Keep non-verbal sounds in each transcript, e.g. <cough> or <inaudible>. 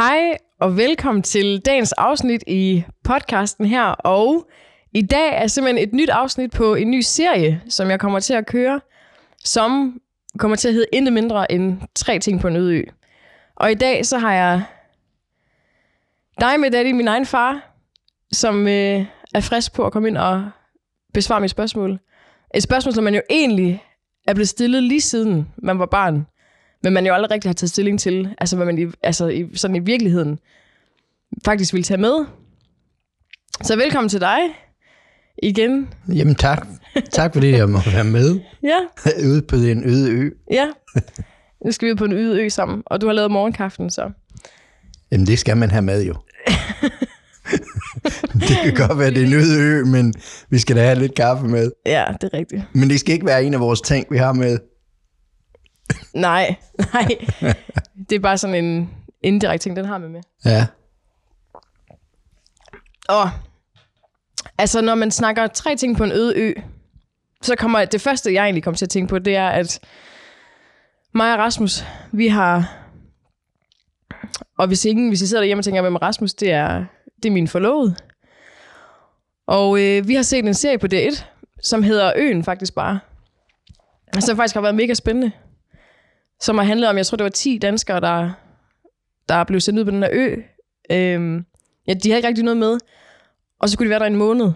Hej og velkommen til dagens afsnit i podcasten her. Og i dag er simpelthen et nyt afsnit på en ny serie, som jeg kommer til at køre, som kommer til at hedde intet mindre end tre ting på en øde ø. Og i dag så har jeg dig med, Daddy, min egen far, som øh, er frisk på at komme ind og besvare mit spørgsmål. Et spørgsmål, som man jo egentlig er blevet stillet lige siden man var barn, men man jo aldrig rigtig har taget stilling til, altså hvad man i, altså i, sådan i virkeligheden faktisk vil tage med. Så velkommen til dig igen. Jamen tak. Tak fordi jeg må være med <laughs> Ja, <laughs> ude på den øde ø. ja. Nu skal vi ud på en yde ø sammen, og du har lavet morgenkaffen, så. Jamen det skal man have med jo. <laughs> det kan godt være, det er en øde ø, men vi skal da have lidt kaffe med. Ja, det er rigtigt. Men det skal ikke være en af vores ting, vi har med. Nej, <laughs> nej. Det er bare sådan en indirekte ting, den har med med. Ja. Og altså, når man snakker tre ting på en øde ø, så kommer det første, jeg egentlig kommer til at tænke på, det er, at mig og Rasmus, vi har... Og hvis ingen, hvis I sidder derhjemme og tænker, hvem er Rasmus, det er, det er min forlovede. Og øh, vi har set en serie på D1, som hedder Øen faktisk bare. Som faktisk har været mega spændende. Som har handlet om, jeg tror det var 10 danskere, der, der blev sendt ud på den her ø. Øhm, ja, de havde ikke rigtig noget med. Og så kunne de være der en måned.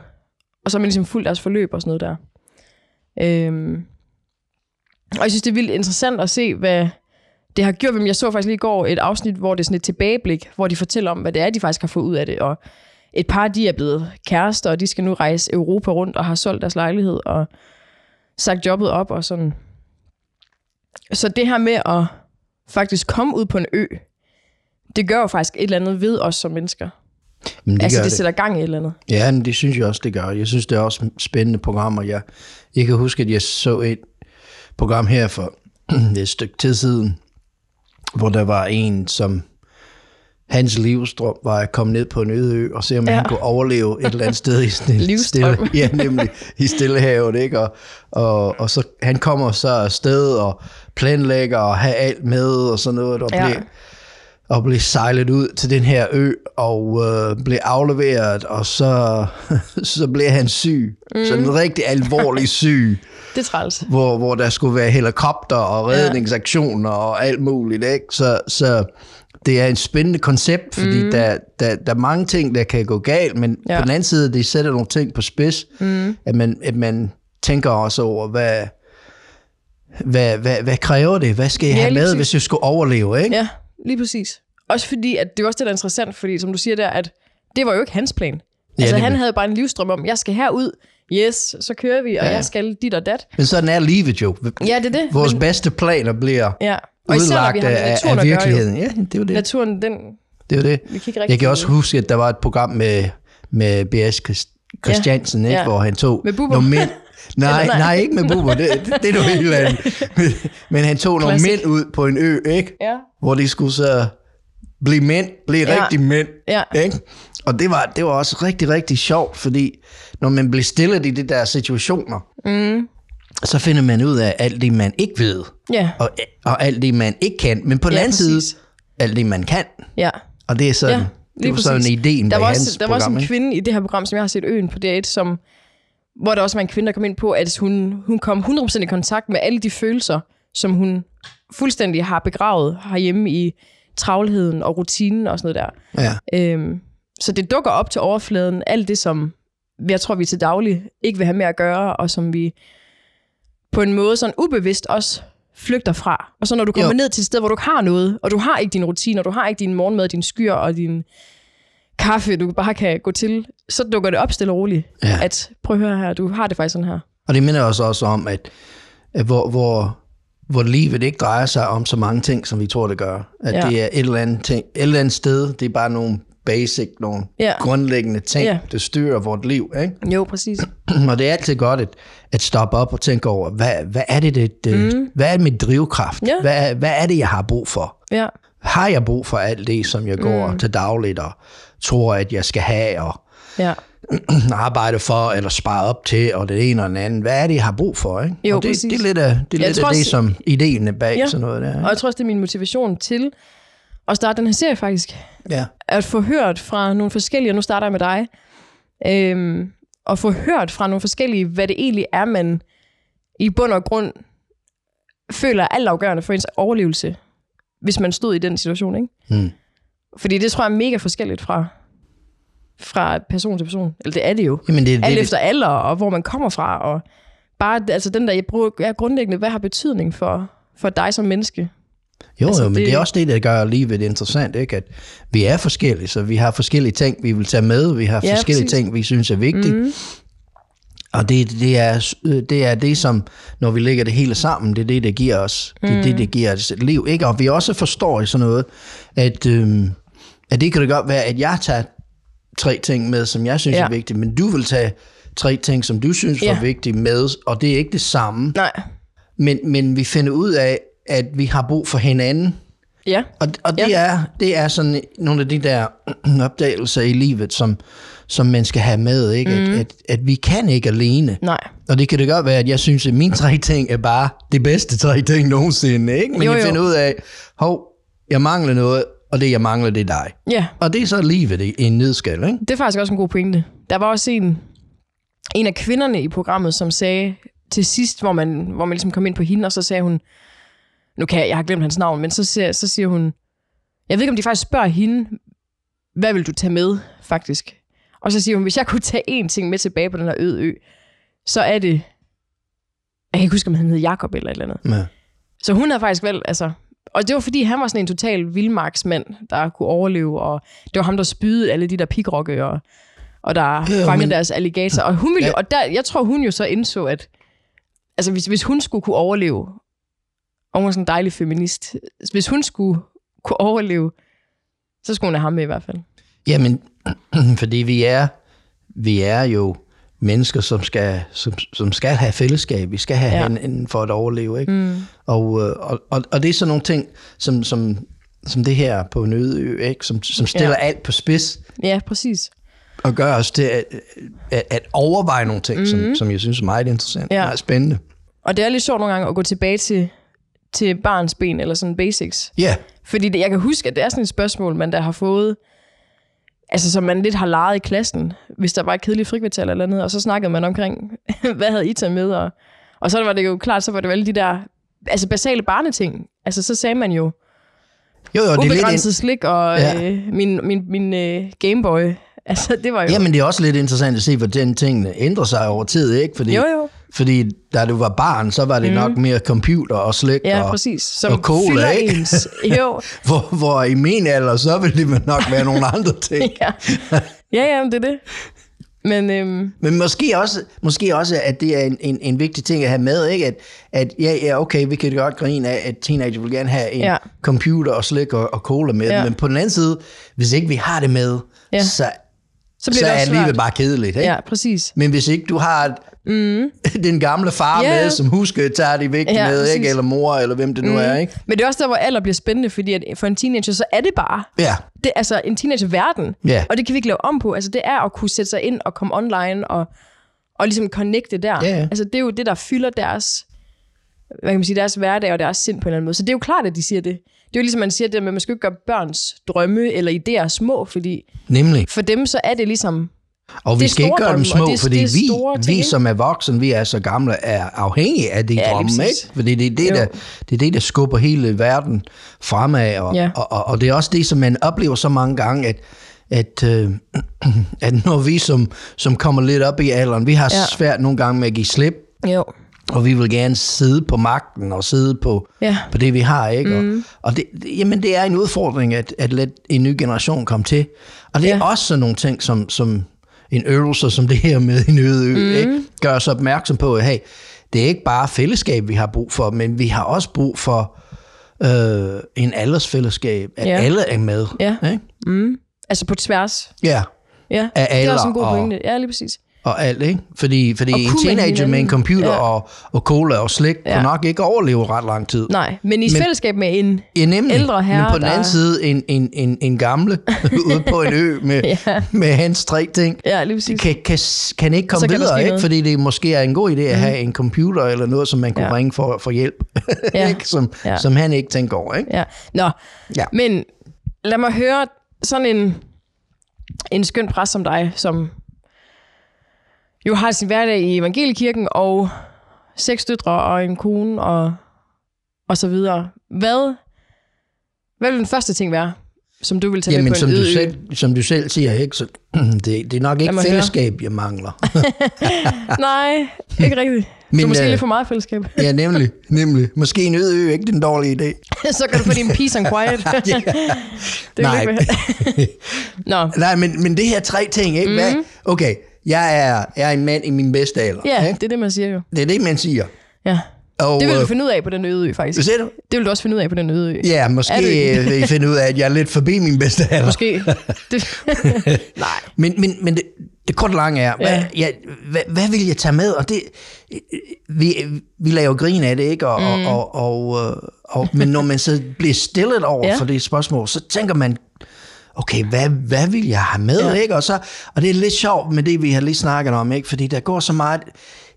Og så har man ligesom fuldt deres forløb og sådan noget der. Øhm, og jeg synes, det er vildt interessant at se, hvad det har gjort. Jeg så faktisk lige i går et afsnit, hvor det er sådan et tilbageblik, hvor de fortæller om, hvad det er, de faktisk har fået ud af det. Og et par, de er blevet kærester, og de skal nu rejse Europa rundt og har solgt deres lejlighed og sagt jobbet op og sådan. Så det her med at faktisk komme ud på en ø, det gør jo faktisk et eller andet ved os som mennesker. Men det altså, det det. sætter gang i et eller andet. Ja, men det synes jeg også, det gør. Jeg synes, det er også spændende programmer. Jeg, jeg kan huske, at jeg så et program her for <clears throat> et stykke tid siden, hvor der var en, som hans livsdrøm var at komme ned på en øde ø og se, om ja. Ja. han kunne overleve et eller andet sted i <laughs> stille, stille, <laughs> ja, nemlig i Stillehavet, ikke? Og, og, og så han kommer så afsted og planlægger og have alt med og sådan noget, og Ja. bliver, og blev sejlet ud til den her ø og øh, blev afleveret, og så, <laughs> så blev han syg. Mm. Sådan en rigtig alvorlig syg, Det er træls. hvor, hvor der skulle være helikopter og redningsaktioner og alt muligt. Ikke? Så, så det er en spændende koncept, fordi mm. der, der, der er mange ting, der kan gå galt, men ja. Ja. på den anden side, det sætter nogle ting på spids, mm. at, man, at man tænker også over, hvad, hvad, hvad, hvad kræver det? Hvad skal jeg Ja, have med, præcis. hvis jeg skulle overleve? Ikke? Ja, lige præcis. Også fordi, at det er også det, der er interessant, fordi som du siger der, at det var jo ikke hans plan. Altså, det- han havde bare en livsstrøm om, jeg skal herud, yes, så kører vi, og Ja. jeg skal dit og dat. Men sådan er livet jo. Ja, det er det. Vores Men, bedste planer bliver ja. Og især når vi udlagt har med af, naturen af jo. virkeligheden. Ja, det er jo det. Naturen, den, det, er jo det. vi kan ikke rigtig... Jeg kan også huske, at der var et program med, med B.S. Christ- Christiansen, ikke, Ja. hvor han tog nogle mænd. <laughs> Nej, nej. nej, ikke med Bubber, det, det, det er noget helt andet. Men, men han tog nogle Classic. mænd ud på en ø, ikke? Ja. hvor de skulle så blive mænd, blive Ja. rigtige mænd. Ja. Ikke? Og det var, det var også rigtig, rigtig sjovt, fordi når man bliver stillet i de der situationer, mm. Så finder man ud af alt det, man ikke ved, Ja, og, og alt det, man ikke kan. Men på den Ja, anden side, alt det, man kan. ja. Og det er sådan, Ja, det var sådan præcis. ideen Der var, hans også, der var også en kvinde i det her program, som jeg har set Øen på DR1, som, hvor der også var en kvinde, der kom ind på, at hun, hun kom 100% i kontakt med alle de følelser, som hun fuldstændig har begravet herhjemme i travlheden og rutinen og sådan noget der. Ja. Øhm, så det dukker op til overfladen, alt det, som jeg tror, vi til daglig ikke vil have med at gøre, og som vi på en måde sådan ubevidst også flygter fra. Og så når du kommer Jo. ned til et sted, hvor du ikke har noget, og du har ikke din rutine, og du har ikke din morgenmad, din skyr og din kaffe, du bare kan gå til, så dukker det op stille og roligt. Ja. At prøv at høre her, du har det faktisk sådan her. Og det minder os også om, at, at hvor, hvor, hvor livet ikke drejer sig om så mange ting, som vi tror, det gør. At Ja. ja. det er et eller, andet ting, et eller andet sted, det er bare nogle basic, nogle Ja. grundlæggende ting, Ja. der styrer vort liv. Ikke? Jo, præcis. <clears throat> Og det er altid godt at, at stoppe op og tænke over, hvad, hvad er det, det, det mm. hvad er mit drivkraft? Ja. Hvad, er- hvad er det, jeg har brug for? Ja, Har jeg brug for alt det, som jeg går mm. til dagligt og tror, at jeg skal have og ja. <clears throat> arbejde for eller spare op til, og det ene og det andet. Hvad er det, jeg har brug for? Ikke? Jo, og det, præcis. det er lidt af det, er lidt af det også- som ideen er bag Ja. sådan noget der. Og Ikke? jeg tror også, det er min motivation til at starte den her serie faktisk. Ja. At få hørt fra nogle forskellige, og nu starter jeg med dig, øhm, og få hørt fra nogle forskellige, hvad det egentlig er, man i bund og grund føler er altafgørende for ens overlevelse, hvis man stod i den situation, ikke? Mm. Fordi det tror jeg er mega forskelligt fra, fra person til person. Eller det er det jo. Jamen, det, Alt det, efter alder, og hvor man kommer fra, og bare altså den der, jeg bruger ja, grundlæggende, hvad har betydning for, for dig som menneske? Jo, Altså, jo, men det- det... er også det, der gør livet interessant, ikke? At vi er forskellige, så vi har forskellige ting, vi vil tage med, vi har Ja, forskellige præcis. ting, vi synes er vigtige, mm. og det, det, er, øh, det er det, som, når vi lægger det hele sammen, det er det, der giver os, det er det, der giver os et liv, ikke? Og vi også forstår i sådan noget, at, øhm, at det kan det godt være, at jeg tager tre ting med, som jeg synes Ja. er vigtige, men du vil tage tre ting, som du synes var Ja. vigtige med, og det er ikke det samme, Nej. men, men vi finder ud af, at vi har brug for hinanden, Ja. og, og det, Ja. er, det er sådan nogle af de der <clears throat> opdagelser i livet, som, som man skal have med, ikke? Mm. At, at, at vi kan ikke alene. Nej. Og det kan det godt være, at jeg synes, at mine tre <laughs> ting er bare de bedste tre ting nogensinde. Ikke? Men Jo, jeg jo. finder ud af, hov, jeg mangler noget, og det jeg mangler, det er dig. Ja. Og det er så livet i i en nedskal, ikke? Det er faktisk også en god pointe. Der var også en, en af kvinderne i programmet, som sagde til sidst, hvor man, hvor man ligesom kom ind på hende, og så sagde hun, nu kan jeg, jeg har glemt hans navn, men så siger, så siger hun, jeg ved ikke, om de faktisk spørger hende, hvad vil du tage med, faktisk? Og så siger hun, hvis jeg kunne tage én ting med tilbage på den her øde ø, så er det, jeg kan ikke huske, om han hed Jakob eller et eller andet. Ja. Så hun havde faktisk vel, altså... Og det var fordi, han var sådan en total vildmarksmand, der kunne overleve, og det var ham, der spydede alle de der pigrokke, og, og der <clears throat> Ja, fangede men- deres alligator. Og, hun ville, ja. og der, jeg tror, hun jo så indså, at altså, hvis, hvis hun skulle kunne overleve, og hun var sådan en dejlig feminist, hvis hun skulle kunne overleve, så skulle hun have ham med i hvert fald. Jamen, <clears throat> fordi vi er, vi er jo mennesker, som skal, som, som skal have fællesskab. Vi skal have Ja. hinanden for at overleve. Ikke? Mm. Og, øh, og, og, og det er sådan nogle ting, som, som, som det her på en øde ø, ikke? Som, som stiller Ja. alt på spids Ja, præcis. og gør os til at, at, at overveje nogle ting, mm. som, som jeg synes er meget interessant Ja. og meget spændende. Og det er lidt sjovt nogle gange at gå tilbage til, til barns ben, eller sådan basics. Ja, Fordi det, jeg kan huske, at det er sådan et spørgsmål, man der har fået, altså som man lidt har leget i klassen, hvis der var et kedeligt frikvarter eller andet, og så snakkede man omkring, <laughs> hvad havde I taget med, og, og så var det jo klart, så var det alle de der, altså basale barneting. Altså så sagde man jo, jo, jo, det er lidt... slik og Ja. øh, min, min, min øh, Gameboy. <laughs> Altså det var jo... Jamen, det er også lidt interessant at se, hvordan tingene ændrer sig over tid, ikke? Fordi, jo, jo. Fordi da du var barn, så var det mm. nok mere computer og slik Ja, og, præcis. Som og cola, ikke? ens. Jo, <laughs> Hvor, hvor i min alder, så vil det nok være nogle andre ting. <laughs> ja. Ja, ja, men det er det. Men øhm, Men måske også, måske også, at det er en, en, en vigtig ting at have med, ikke? At, at ja, ja, okay, vi kan godt grine af, at teenager vil gerne have en Ja. computer og slik og, og cola med, Ja. men på den anden side, hvis ikke vi har det med, ja. så, så bliver så det er også livet svært. bare kedeligt. Ikke? Ja, præcis. Men hvis ikke du har mm. <laughs> den gamle far Ja. med, som husker at tage det vigtigt Ja, med, præcis. ikke? eller mor, eller hvem det nu er. Ikke? Men det er også der, hvor alder bliver spændende, fordi at for en teenager, så er det bare Ja, det, er altså en teenager-verden. Ja. Og det kan vi ikke lave om på. Altså, det er at kunne sætte sig ind og komme online og, og ligesom connecte der. Ja, ja. Altså, det er jo det, der fylder deres, hvad kan man sige, deres hverdag og deres sind på en eller anden måde. Så det er jo klart, at de siger det. Det er jo ligesom, man siger det med, at man skal ikke gøre børns drømme eller idéer små, fordi nemlig. for dem så er det ligesom, Og vi skal ikke gøre dem små, det fordi det vi, vi som er voksne, vi er så gamle, er afhængige af de Ja, drømme, ikke? Fordi det er det, Jo. der, det er det, der skubber hele verden fremad, og, Ja. og, og, og det er også det, som man oplever så mange gange, at, at, øh, <clears throat> at når vi som, som kommer lidt op i alderen, vi har Ja. svært nogle gange med at give slip, jo, og vi vil gerne sidde på magten og sidde på, Ja. på det, vi har. Ikke? Mm. Og, og det, jamen, det er en udfordring, at, at lade en ny generation komme til. Og det er Ja. også sådan nogle ting, som, som en øvelse som det her med en øde ø, mm. ikke? gør os opmærksom på, at hey, det er ikke bare fællesskab, vi har brug for, men vi har også brug for øh, en aldersfællesskab, at Ja. alle er med. Ja. Ikke? altså på tværs. Ja, Ja, Af det er også en god og- pointe. Ja, lige præcis. Og alt, ikke? Fordi, fordi Og en teenager med en computer Ja. og, og cola og slik Ja. kunne nok ikke overleve ret lang tid. Nej, men i Men- fællesskab med en... Ja, nemlig. ældre herre, Men på den der- anden side, en, en, en, en gamle <laughs> ude på en ø med, Ja. med hans tre ting, Ja, lige præcis. kan, kan, kan ikke komme der videre, ikke? noget. fordi det måske er en god idé at have en computer eller noget, som man kunne ja. ringe for, for hjælp, Ja. <laughs> ikke? Som, Ja. som han ikke tænker over. Ikke? Ja. Nå, Ja. men lad mig høre sådan en, en skøn præst som dig, som jo har sin hverdag i evangeliekirken, og seks døtre og en kone, og, og så videre. Hvad, hvad vil den første ting være, som du vil tage Jamen, med på som en du, selv, som du selv siger, ikke? Så, <clears throat> det, det er nok ikke mig høre. fællesskab, jeg mangler. <laughs> <laughs> Nej, ikke rigtigt. Men, du er måske øh, lidt for meget fællesskab. <laughs> ja, nemlig, nemlig. Måske en øde ø, ikke den dårlige idé. så kan du få din peace and quiet. det vil Nej. ikke. Nå, Nej, men, men det her tre ting, ikke? Hvad? Okay, jeg er, jeg er en mand i min bedste alder. Ja, ikke? det er det, man siger jo. Det er det, man siger. Ja. Og, Det vil du øh, finde ud af på den øde ø, faktisk. Siger du? Det vil du også finde ud af på den øde ø. Ja, måske vil I finde ud af, at jeg er lidt forbi min bedste alder. Måske. Det, <laughs> nej. Men, men, men det, det korte lange er, hvad, Ja. ja, hvad, hvad vil jeg tage med? Og det, vi, vi laver grin af det, ikke? Og, mm. og, og, og, og, men når man så bliver stillet over ja. for det spørgsmål, så tænker man, okay, hvad, hvad vil jeg have med? Ja. Ikke? Og, så, og det er lidt sjovt med det, vi har lige snakket om, ikke? fordi der går så meget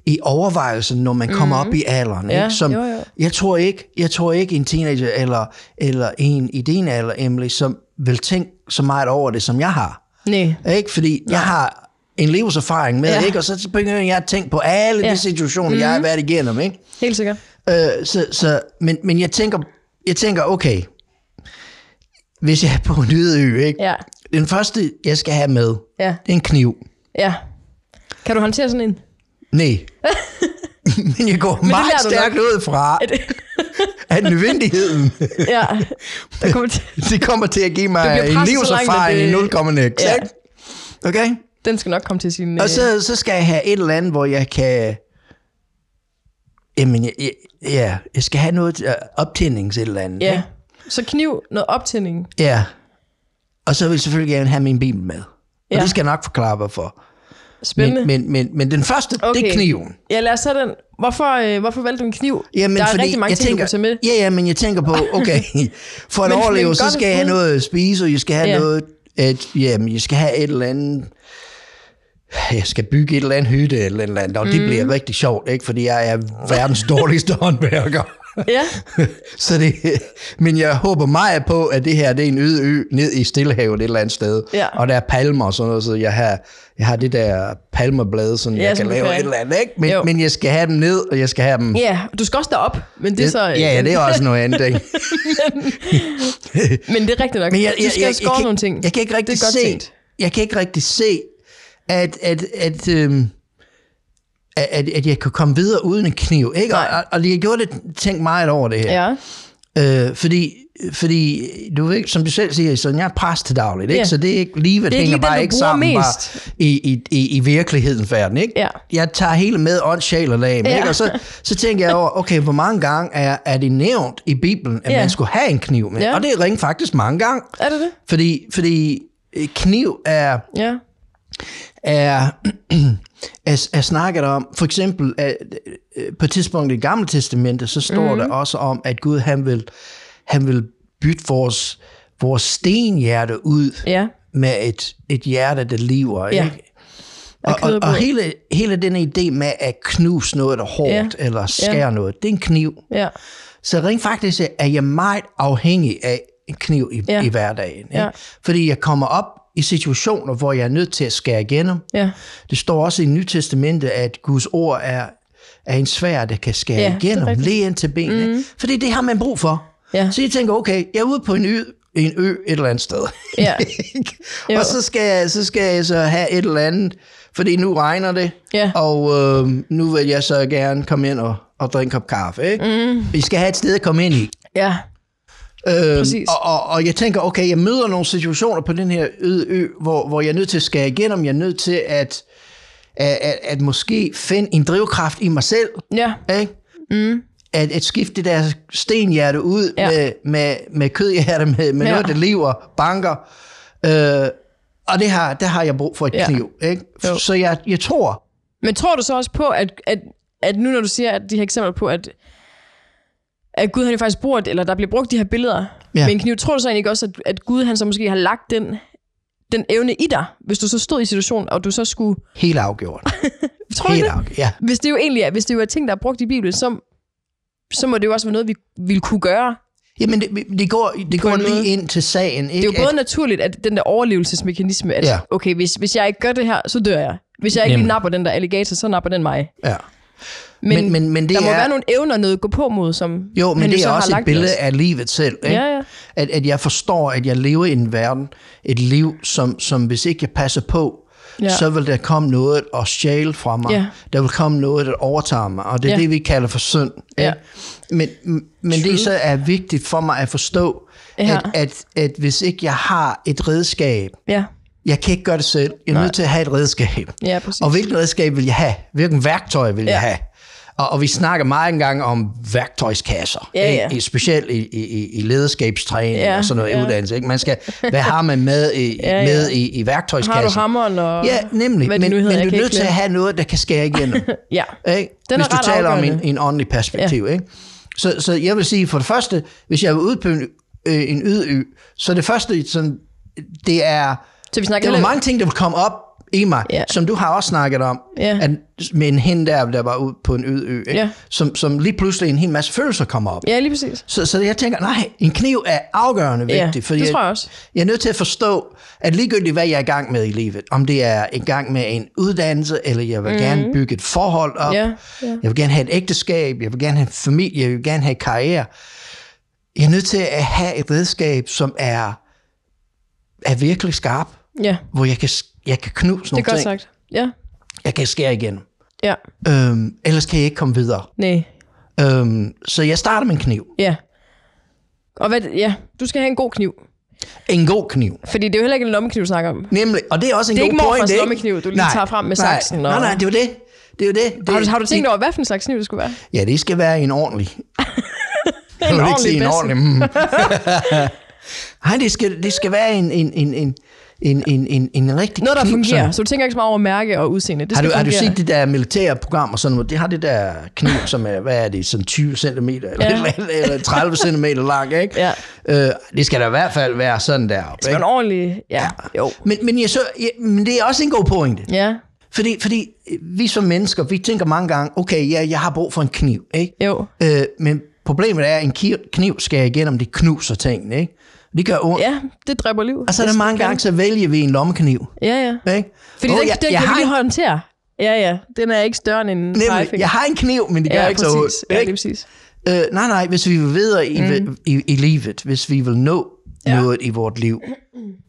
i overvejelsen, når man kommer op i alderen. Mhm. Ja, ikke? Som, jo, jo. Jeg, tror ikke, jeg tror ikke en teenager eller, eller en i din alder, Emily, som vil tænke så meget over det, som jeg har. Nej. Ikke? Fordi jeg har en livserfaring med, Ja. ikke? og så begynder jeg at tænke på alle Ja. ja. de situationer, mm-hmm. jeg har været igennem. Ikke? Helt sikkert. Øh, så, så, men, men jeg tænker, jeg tænker, okay, hvis jeg er på en øde ø, ikke? Ja. den første, jeg skal have med, Ja. det er en kniv. Ja. Kan du håndtere sådan en? Nej. <laughs> men jeg går det meget stærkt nok. ud fra, at <laughs> nødvendigheden, <laughs> Ja. Der kommer til, det kommer til at give mig en livserfaring i det- 0,x. Ja. Okay? den skal nok komme til sin... øh, Og så, så skal jeg have et eller andet, hvor jeg kan... Jamen, jeg, jeg, ja, jeg skal have noget optændings et eller andet. Ja. ikke? Så kniv, noget optænding. Ja. Og så vil jeg selvfølgelig gerne have min bibel med. Og Ja. det skal jeg nok forklare, hvorfor. Spændende. Men, men, men, men den første, okay. det er kniven. Ja, lad os tage den. Hvorfor, øh, hvorfor valgte du en kniv? Jamen, der er fordi rigtig mange jeg ting, tænker, du tage med. Ja, ja, men jeg tænker på, <laughs> okay, for at Men- overleve, men så skal jeg have noget at spise, og jeg skal have ja. noget, at, jamen, jeg skal have et eller andet, jeg skal bygge et eller andet hytte eller et eller andet, og mm. det bliver rigtig sjovt, ikke? fordi jeg er verdens dårligste <laughs> håndværker. Ja, <laughs> så det, men jeg håber meget på, at det her det er en øde ø ned i Stillehavet et eller andet sted. Ja. Og der er palmer og sådan noget, så jeg har, jeg har det der palmerblade, sådan Ja, jeg kan du lave kan. et eller andet. Ikke? Men, Jo. men jeg skal have dem ned, og jeg skal have dem... ja. Du skal også derop, men det er så... ja, ja, det er også noget andet. Ikke? <laughs> Men det er rigtigt nok. Men jeg, du jeg, skal jeg, jeg, kan, nogle ting. Jeg kan ikke rigtig se, jeg kan ikke rigtig se, at, at, at, øhm, at, at, at jeg kan komme videre uden en kniv. Ikke? Og, og, og jeg gjorde det, tænkt meget over det her. Ja, Øh, fordi, fordi du ved, som du selv siger, så jeg er præst til dagligt, ikke? Ja. så det er ikke, livet Det er hænger lige bare ikke sammen mest. bare i, i, i, i virkelighedens verden. Ikke? Ja. Jeg tager hele med ånd, sjæl og lag, Ja. ikke? og så, så tænker jeg over, okay, hvor mange gange er, er det nævnt i Bibelen, at Ja. man skulle have en kniv med? Ja. Og det er rent faktisk mange gange. er det det? Fordi, fordi øh, kniv er, Ja. er, <clears throat> er, er snakket om, for eksempel at, øh, på et tidspunkt i det gamle testamente, så står mm. der også om, at Gud han vil, han vil bytte vores, vores stenhjerte ud Ja. med et, et hjerte, der lever. Ja. Ikke? Og, og, og hele, hele den idé med at knuse noget, der er hårdt, Ja. eller skære Ja. noget, det er en kniv. Ja. Så rent faktisk er jeg meget afhængig af en kniv i, ja. i hverdagen. Ikke? Ja. Fordi jeg kommer op i situationer, hvor jeg er nødt til at skære igennem. Ja. Det står også i Nyt Testamente, at Guds ord er, er en svær, der kan skære Ja, igennem, lige ind til benene. Mm. Fordi det har man brug for. Ja. Så jeg tænker, okay, jeg er ude på en ø, en ø et eller andet sted. Ja. <laughs> Og så skal, jeg, så skal jeg så have et eller andet, fordi nu regner det, Ja. og øh, nu vil jeg så gerne komme ind og, og drikke en kop kaffe. Ikke? Mm. Vi skal have et sted at komme ind i. Ja. Øhm, Præcis. og, og, og jeg tænker, okay, jeg møder nogle situationer på den her øde ø, hvor, hvor jeg er nødt til at skære igennem, jeg er nødt til at, at, at, at måske finde en drivkraft i mig selv, Ja. ikke? Mm. At, at skifte det der stenhjerte ud Ja. med, med, med kødhjerte, med, med Ja. noget, der lever, banker. Øh, og det har, der har jeg brug for et ja. kniv. Ikke? Jo. Så jeg, jeg tror, Men tror du så også på, at, at, at nu når du siger, at de her eksempler på, at, at Gud han jo faktisk bruger, eller der bliver brugt de her billeder ja. Med en kniv, tror du så egentlig ikke også, at, at Gud han så måske har lagt den, den evne i dig, hvis du så stod i situationen, og du så skulle... helt afgjort. <laughs> Tror du helt det? afgjort, ja. Hvis det jo egentlig er, hvis det jo er ting, der er brugt i Bibelen, så, så må det jo også være noget, vi ville kunne gøre. Jamen, det, det går, det går lige måde. ind til sagen. Det er jo både naturligt, at den der overlevelsesmekanisme, at Ja. okay, hvis, hvis jeg ikke gør det her, så dør jeg. Hvis jeg ikke lige Nemlig. napper den der alligator, så napper den mig. Ja. Men, Men- men- men det der må er- være nogle evner, noget at gå på mod, som Jo, men det er også et billede os. af livet selv. Ikke? Ja, ja. At, at jeg forstår, at jeg lever i en verden, et liv, som, som hvis ikke jeg passer på, Ja. ja. så vil der komme noget og stjæle fra mig. Ja. Der vil komme noget, der overtager mig. Og det er Ja. det, vi kalder for synd. Ja. Ikke? Men, men det så er vigtigt for mig at forstå, Ja. at, at, at hvis ikke jeg har et redskab, Ja, jeg kan ikke gøre det selv. Jeg er Nej. nødt til at have et redskab. ja præcis. Og hvilket redskab vil jeg have? Hvilken værktøj vil Ja. jeg have? Og, og vi snakker meget engang om værktøjskasser, Ja, ikke? ja. I, specielt i, i, i lederskabstræning Ja, og sådan noget ja. uddannelse. Ikke? Man skal, hvad har man med i, Ja, <laughs> ja. med i, i værktøjskassen? har du hammeren og... Ja, nemlig. Hvad Men, hedder, men du er nødt ikke til at have noget, der kan skære igennem. <laughs> Ja, ikke? Den Hvis du taler om en, afgørende. en åndelig perspektiv. Ikke? Så, så jeg vil sige, for det første, hvis jeg er ude på en, øh, en ydø, så det første, sådan, det er... så vi snakker Der var mange ting, der vil komme op i mig, Ja. som du har også snakket om, Ja. at med en hende der, der var ude på en øde ø, ikke? Som, som lige pludselig en hel masse følelser kommer op. Ja, lige præcis. Så, så jeg tænker, nej, en kniv er afgørende vigtig, fordi det tror jeg også. jeg er nødt til at forstå, at ligegyldigt hvad jeg er i gang med i livet, om det er i gang med en uddannelse, eller jeg vil mm. gerne bygge et forhold op, Ja, ja. jeg vil gerne have et ægteskab, jeg vil gerne have en familie, jeg vil gerne have karriere. Jeg er nødt til at have et redskab, som er, er virkelig skarp, Ja, hvor jeg kan, jeg kan knuse det nogle er godt ting. sagt. Ja, Jeg kan skære igennem. ja, Øhm, ellers kan jeg ikke komme videre. nej, Øhm, så jeg starter med en kniv. ja. Og hvad, ja, du skal have en god kniv. En god kniv. Fordi det er jo heller ikke en lommekniv, du snakker om. Nemlig, og det er også en Det er god ikke point. lommekniv, du lige tager frem med nej, saksen Nej, og- nej, det er jo det. Det er jo det. det Har du, har du tænkt det, over, hvad for en slags kniv det skulle være? Ja, det skal være en ordentlig. <laughs> Jeg vil ikke ordentlig sige en ordentlig. Mm. <laughs> Nej, det skal, det skal være en, en, en, en, en, en, en, en rigtig Noget, der kniv, fungerer. som- Så du tænker ikke så meget over mærke og udseende. Det Har du, har du set det der militære program og sådan noget? Det har det der kniv, som er, hvad er det, sådan 20 cm eller, Ja. eller, eller 30 cm lang, ikke? Ja. Øh, det skal da i hvert fald være sådan der. Det en ordentlig... Ja, jo. Men, men, jeg så, ja, men det er også en god pointe. Ja, Fordi, fordi vi som mennesker, vi tænker mange gange, okay, ja, jeg har brug for en kniv, ikke? jo. Øh, men problemet er, at en kniv skal igennem, det knuser tingene, ikke? Det gør ondt. Ja, det dræber liv. Og så er der Det mange gange, så vælger vi en lommekniv, Ja, ja. ikke? Fordi Åh, den, jeg, den jeg, kan vi lige håndtere. Ja, ja. Den er ikke større end en nemlig, pegefinger. jeg har en kniv, men det gør ja, ikke præcis. så ondt. Ja, ikke? lige præcis. Øh, nej, nej, hvis vi vil videre i, mm. i, i livet, hvis vi vil nå Ja. noget i vort liv,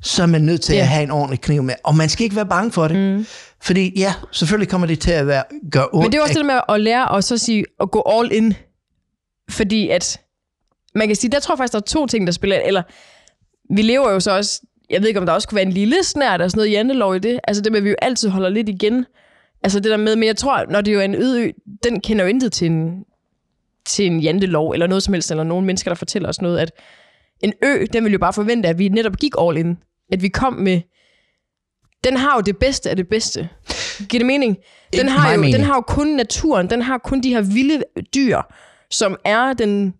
så er man nødt til Ja. at have en ordentlig kniv med. Og man skal ikke være bange for det. Mm. Fordi ja, selvfølgelig kommer det til at være, gøre ondt. Men det er også det med at lære og så sige, at gå all in. Fordi at, man kan sige, der tror jeg faktisk, der er to ting, der spiller, eller vi lever jo så også, jeg ved ikke, om der også kunne være en lille snært og sådan noget jantelov i det, altså det med, at vi jo altid holder lidt igen, altså det der med, men jeg tror, når det jo er en ydø, den kender jo intet til en, til en jantelov, eller noget som helst, eller nogle mennesker, der fortæller os noget, at en ø, den vil jo bare forvente, at vi netop gik all in, at vi kom med, den har jo det bedste af det bedste. Giver det mening? Den har, jo, mening. den har jo kun naturen, den har kun de her vilde dyr, som er den...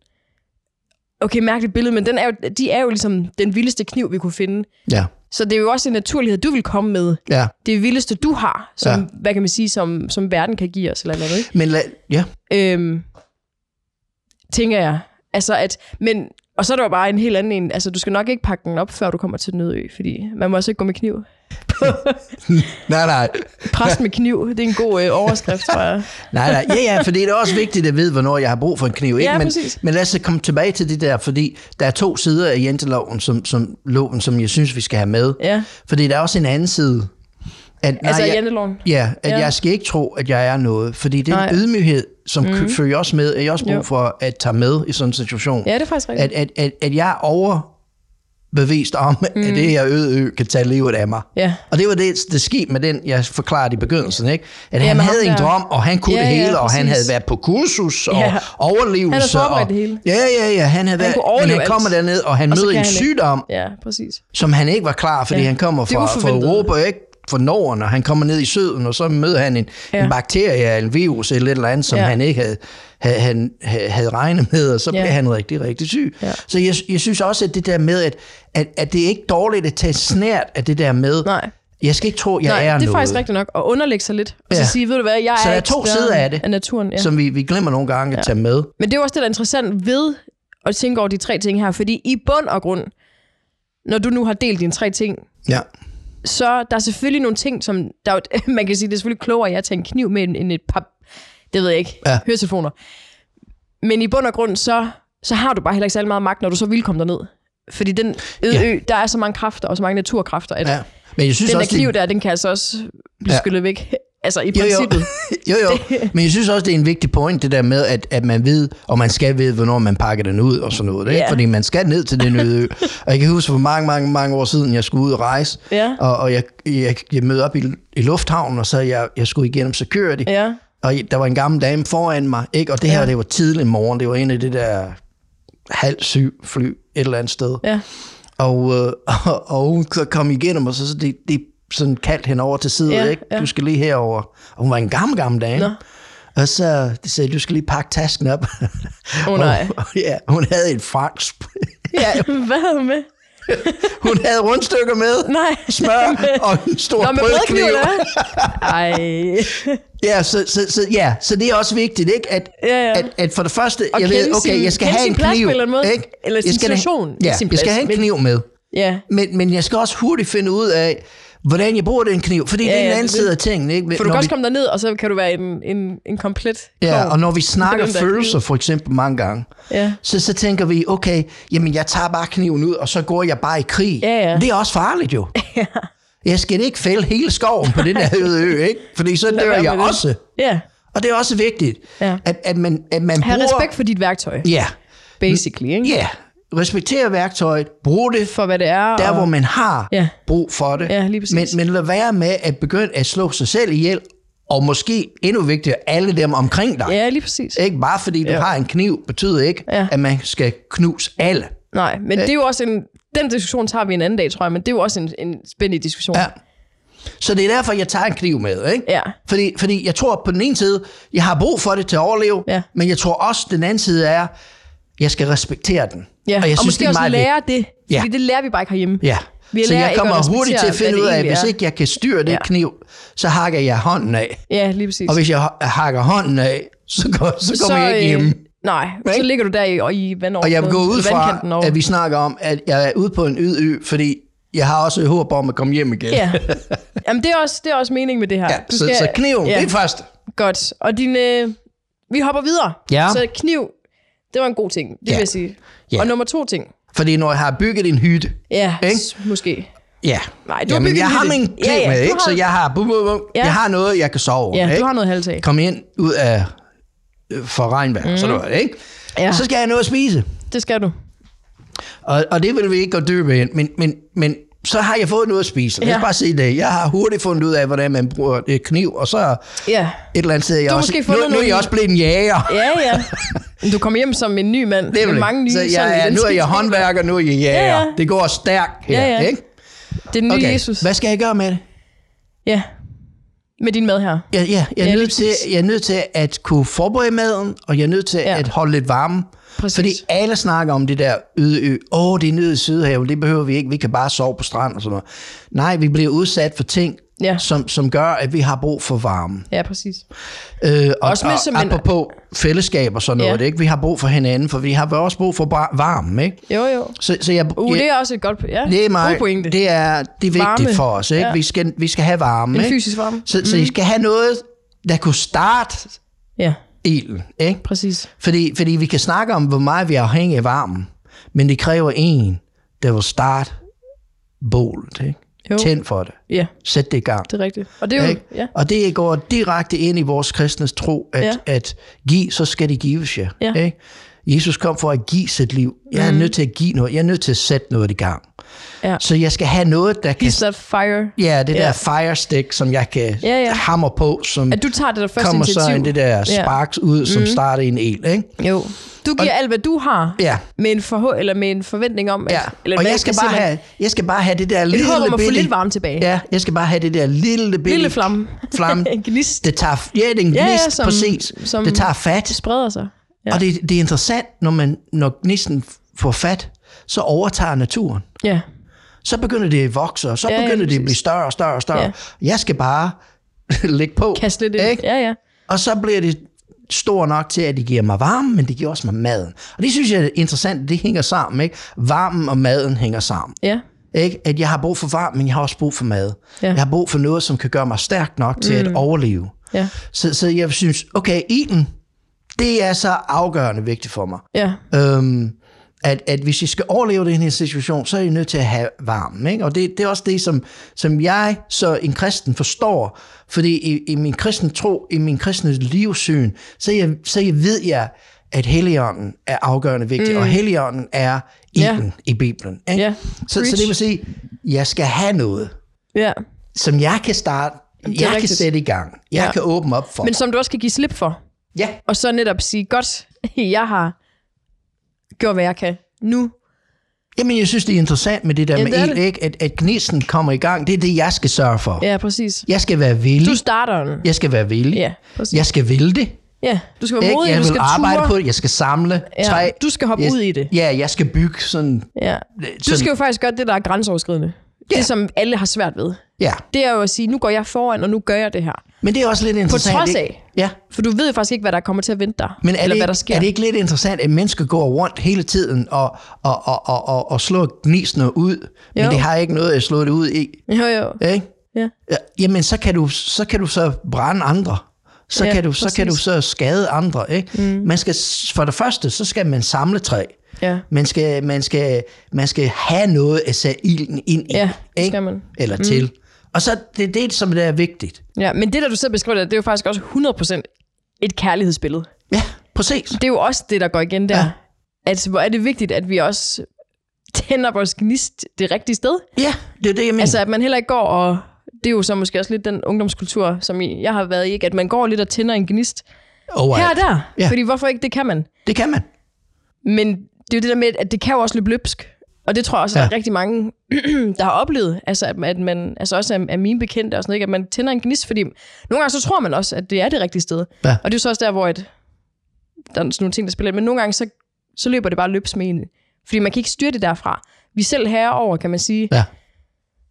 Okay, mærkeligt billede, men den er jo, de er jo ligesom den vildeste kniv, vi kunne finde. Ja, Så det er jo også en naturlighed, du vil komme med. ja. Det vildeste, du har, som, Ja. hvad kan man sige, som, som verden kan give os, eller noget, ikke? Men lad, ja, Øhm, tænker jeg. Altså at, men, og så er der jo bare en helt anden en. Altså, du skal nok ikke pakke den op, før du kommer til Nødø, fordi man må også ikke gå med kniv. <laughs> nej, nej. Præst med kniv, det er en god øh, overskrift, tror jeg. <laughs> Nej, nej. Ja, ja, fordi det er også vigtigt at vide, hvornår jeg har brug for en kniv. Ikke? Ja, men, præcis. men lad os komme tilbage til det der, fordi der er to sider af jenteloven, som, som, loven, som jeg synes, vi skal have med. Ja, Fordi der er også en anden side. At, altså jeg, janteloven. Ja, at Ja. jeg skal ikke tro, at jeg er noget. Fordi den Nej. ydmyghed, som mm. følger også med, er jeg også brug for at tage med i sådan en situation. Ja, det er faktisk rigtigt. At, at, at, at jeg er overbevist om, mm. at det her øde ø kan tage livet af mig. Ja. Og det var det, det skete med den, jeg forklarede i begyndelsen, ikke? At Ja, han med havde en drøm, og han kunne Ja, det ja, hele, og han havde været på kursus og Ja. overlevelse. Han og, det hele. Ja, ja, ja. Han, havde været, kunne men han kommer derned, og han Og kan en han sygdom, Ja, præcis. som han ikke var klar, fordi Ja. han kommer er fra, fra. Europa, ikke? Fra Norden, og han kommer ned i syden, og så møder han en, Ja. ja. en bakterie, en virus eller et eller andet, som Ja. ja. han ikke havde, havde, havde, havde regnet med, og så Ja. blev han rigtig, rigtig syg. Ja. Så jeg, jeg synes også, at det der med, at, at, at det er ikke dårligt at tage snært af det der med, Nej, jeg skal ikke tro, jeg Nej er det er noget. faktisk rigtigt nok. Og underlægge sig lidt. Og så Ja. sige, ved du hvad, jeg Så er der er to sider af det, Af naturen, ja. som vi, vi glemmer nogle gange at tage med. Men det er også det, der er interessant ved at tænke over de tre ting her, fordi i bund og grund, når du nu har delt dine tre ting, Ja. Så der er selvfølgelig nogle ting, som der, er <laughs> man kan sige, det er selvfølgelig klogere, at jeg tager en kniv med end- et par, det ved jeg ikke, Ja. høretelefoner. Men i bund og grund, så, så har du bare heller ikke særlig meget magt, når du så vil komme derned. Fordi den øde Ja. ø, der er så mange kræfter og så mange naturkræfter, at ja. Men jeg synes den der også, det- kniv der, den kan altså også blive ja. skyllet væk. Altså i Jo, jo. princippet. <laughs> jo, jo. Men jeg synes også, det er en vigtig point, det der med, at, at man ved, og man skal vide, hvornår man pakker den ud og sådan noget. Ikke? Ja. Fordi man skal ned til den øde ø. Og jeg kan huske, for mange, mange, mange år siden, jeg skulle ud og rejse, Ja. og, og jeg, jeg, jeg mødte op i, i lufthavnen, og så jeg, jeg skulle igennem security, Ja. og der var en gammel dame foran mig, ikke? og det her, Ja. det var tidlig morgen, det var en af det der halv syv fly et eller andet sted. Ja. Og, øh, <laughs> og, og hun kom igennem, og så, så det, det sådan kaldt hende over til siden, Ja, ikke? Du skal lige herover. Og hun var en gammel, gammel dame. Nå. Og så de sagde, du skal lige pakke tasken op. Åh, nej. Og, <laughs> ja, hun havde et fransk. ja. Hvad havde du med? <laughs> hun havde rundstykker med, Nej. smør <laughs> og en stor Nå, brødkniv. Ej. Ja, så, så, så, ja, så det er også vigtigt, ikke? At, Ja, ja. at, at for det første, Og jeg ved, okay, sin- jeg skal have en plads kniv. eller måde. Ikke? Eller sin jeg skal, situation i Ja, sin jeg skal plads, have en kniv med. Ja. Men, men jeg skal også hurtigt finde ud af, hvordan jeg bruger den kniv. Fordi ja, Ja, det er en ja, anden det- side af tingene. Ikke? For du kan også vi- komme derned, og så kan du være en, en, en komplet Ja, og når vi snakker der følelser, for eksempel mange gange, Ja. så, så tænker vi, okay, jamen jeg tager bare kniven ud, og så går jeg bare i krig. Ja, ja. Det er også farligt jo. <laughs> Jeg skal ikke fælde hele skoven på den her øde ø, ikke? Fordi så dør jeg det. også. Ja. Og det er også vigtigt, Ja. at, at man, at man Ha' bruger... respekt for dit værktøj, Ja, basically, ikke? ja. Respektere værktøjet, brug det For hvad det er. der, og... hvor man har Ja. brug for det. Ja, lige præcis. men, men lad være med at begynde at slå sig selv ihjel, og måske endnu vigtigere, alle dem omkring dig. Ja, lige præcis. Ikke bare fordi du Ja. har en kniv, betyder ikke, Ja. at man skal knuse alle. Nej, men det er jo også en... Den diskussion tager vi en anden dag, tror jeg, men det er jo også en, en spændende diskussion. Ja. Så det er derfor, jeg tager en kniv med. Ikke? Ja. Fordi, fordi jeg tror på den ene side, jeg har brug for det til at overleve, Ja. men jeg tror også, den anden side er, jeg skal respektere den. Ja, og, jeg og måske det er også meget lære det, Ja. fordi det lærer vi bare ikke herhjemme. Ja. Vi så jeg kommer hurtigt til at finde ud af, at hvis ikke jeg kan styre det Ja. kniv, så hakker jeg hånden af. Ja, lige præcis. Og hvis jeg ha- hakker hånden af, så, går, så kommer jeg ikke øh, hjem. Nej, så Ikke? ligger du der i, og i vandover. Og jeg vil gå ud fra, at vi snakker om, at jeg er ude på en yd ø, fordi jeg har også et håb om at komme hjem igen. Ja. Jamen, det er også, det er også meningen med det her. Ja, Du så, så kniven, ja, det er først. Godt. Og din, øh, vi hopper videre. Ja. Så kniv, det var en god ting, det Ja. vil jeg sige. Ja. Og nummer to ting. Fordi når jeg har bygget en hytte, Ja, Ikke? måske. ja, Nej, du har Jamen, bygget jeg har min Ja, ja, med, ikke? har- så jeg har, bum, bum, bum. Ja. jeg har noget, jeg kan sove Ja, ikke? du har noget halvtag. Kom ind ud af øh, for regnvejr, mm. sådan noget, ikke? Ja. Så skal jeg have noget at spise. Det skal du. Og, og det vil vi ikke gå dybe ind, men, men, men så har jeg fået noget at spise. Lad os Ja. bare sige det. Jeg har hurtigt fundet ud af, hvordan man bruger et kniv, og så Ja. et eller andet sted, jeg Du også, nu, nu er jeg også blevet en jæger. Ja, ja. Du kommer hjem som en ny mand Det er med mange nye så jeg sådan er, nu er jeg håndværker, nu er jeg jæger. Ja, ja. Det går stærkt her, Ja, ja. ikke? Det er den nye Okay, Jesus. hvad skal jeg gøre med det? Ja. Med din mad her. Jeg, ja, jeg, er Ja, nødt til, jeg er nødt til at kunne forberede maden, og jeg er nødt til Ja. at holde lidt varme. Præcis. Fordi alle snakker om det der øde ø. Åh, oh, det er nede i Sydhavet, det behøver vi ikke. Vi kan bare sove på strand og sådan noget. Nej, vi bliver udsat for ting, Ja. som, som gør, at vi har brug for varme. Ja, præcis. Øh, og, Også med og som en- apropos fællesskab og sådan Ja. noget, ikke? vi har brug for hinanden, for vi har også brug for bar- varme. Ikke? Jo, jo. Så, så jeg, Uh, jeg, det er også et godt... Ja, det er mig, pointe. det er, det er vigtigt Varme. for os. Ikke? Ja. Vi, skal, vi skal have varme. En ikke? fysisk varme. Så, så I skal have noget, der kunne starte Ja, ilden. Ikke? præcis. Fordi, fordi vi kan snakke om, hvor meget vi er afhængige af varmen, men det kræver en, der vil starte bålet. Ikke? Jo. Tænd for det. Ja, Sæt det i gang. det er rigtigt. Og det er jo... Ikke? Ja. Og det går direkte ind i vores kristnes tro, at, Ja. at give, så skal det gives jer. Ja. Ikke? Jesus kom for at give sit liv. Jeg er nødt til at give noget. Jeg er nødt til at sætte noget i gang. Ja. Så jeg skal have noget, der kan... He's that fire. Ja, det Ja. der fire stick, som jeg kan Ja, ja. hamre på, som At du tager det der første kommer initiativ. så en det der sparks ud, som starter i en el. Ikke? Jo. Du giver alt, hvad du har, Ja. med en, forhå- eller med en forventning om, at... Ja, Eller og jeg skal, bare man? have, jeg skal bare have det der lille håb om at få bitte- lidt varme tilbage. Ja, jeg skal bare have det der lille bitte Lille flamme. flamme. <laughs> en gnist. Det tager, ja, det er en gnist, Ja, ja, som- præcis. som- det tager fat. Det spreder sig. Ja. Og det, det er interessant, når, man, når gnisten får fat, så overtager naturen. Ja. Så begynder det at vokse, og så Ja, ja, ja, begynder det at blive større og større og større. Ja. Jeg skal bare <laughs> lægge på. Kast lidt. Ikke? Ja, ja. Og så bliver det stor nok til, at det giver mig varme, men det giver også mig maden. Og det synes jeg er interessant, det hænger sammen, ikke? Varmen og maden hænger sammen. Ja. Ikke? At jeg har brug for varme, men jeg har også brug for mad. Ja. Jeg har brug for noget, som kan gøre mig stærk nok til mm. at overleve. Ja. Så, så jeg synes, okay, ilden, det er så afgørende vigtigt for mig. Ja. Øhm, at, at hvis jeg skal overleve den her situation, så er jeg nødt til at have varmen. Ikke? Og det, det er også det, som, som jeg, så en kristen, forstår. Fordi i, i min kristne tro, i min kristne livssyn, så, jeg, så jeg ved jeg, at Helligånden er afgørende vigtig, mm. og Helligånden er ilden Ja. i Bibelen. Ikke? Ja. Så, så det vil sige, jeg skal have noget, Ja. som jeg kan starte, jeg kan rigtigt. sætte i gang, jeg Ja. kan åbne op for. Men som du også kan give slip for. ja, Og så netop sige, godt, <laughs> jeg har gjort, hvad jeg kan. Nu. Jamen, jeg synes, det er interessant med det der Ja, med det det. ikke? At, at gnisten kommer i gang. Det er det, jeg skal sørge for. Ja, præcis. Jeg skal være villig. Du starter den. Jeg skal være villig. Ja, præcis. Jeg skal ville det. Ja, du skal være modig, Jeg du vil skal arbejde ture. på det. Jeg skal samle Ja, træ. du skal hoppe jeg, ud i det. Ja, jeg skal bygge sådan... Ja. Du skal jo faktisk gøre det, der er grænseoverskridende. Ja. Det, som alle har svært ved. Ja, Det er jo at sige, nu går jeg foran, og nu gør jeg det her. men det er også lidt interessant. trods ikke? af. Ja, For du ved jo faktisk ikke, hvad der kommer til at vente dig. men er eller det, hvad der sker. er det ikke lidt interessant, at mennesker går rundt hele tiden og, og, og, og, og, og slår gnistene ud, men Jo. det har ikke noget at slå det ud i? Jo, jo. Ikke? Ja. Ja, jamen, så kan, du, så kan du så brænde andre. Så, Ja, kan du, så kan du så skade andre. Ikke? Mm. Man skal, for det første, så skal man samle træ. Ja. Man skal, man skal, man skal have noget at sætte ilden ind i. Ja, ikke? skal man. Eller til. Og så det er det, som det er vigtigt. ja, men det, der du selv beskriver, det er jo faktisk også 100% et kærlighedsbillede. Ja, præcis. Det er jo også det, der går igen der. Ja. At, hvor er det vigtigt, at vi også tænder vores gnist det rigtige sted. Ja, det er det, jeg mener. Altså, at man heller ikke går og... Det er jo så måske også lidt den ungdomskultur, som jeg har været i, ikke? at man går lidt og tænder en gnist Overalt. her og der. Ja. Fordi hvorfor ikke? Det kan man. Det kan man. Men det er jo det der med, at det kan jo også løbe løbsk. Og det tror jeg også, ja. Ja. der er rigtig mange, <clears throat> der har oplevet. Altså, at, at man, altså også af, af mine bekendte og sådan noget, ikke? at man tænder en gnist, fordi nogle gange så tror man også, at det er det rigtige sted. Ja. Og det er så også der, hvor et, der er sådan nogle ting, der spiller ind. Men nogle gange, så, så løber det bare løbs med en. Fordi man kan ikke styre det derfra. Vi selv herover, kan man sige. Ja.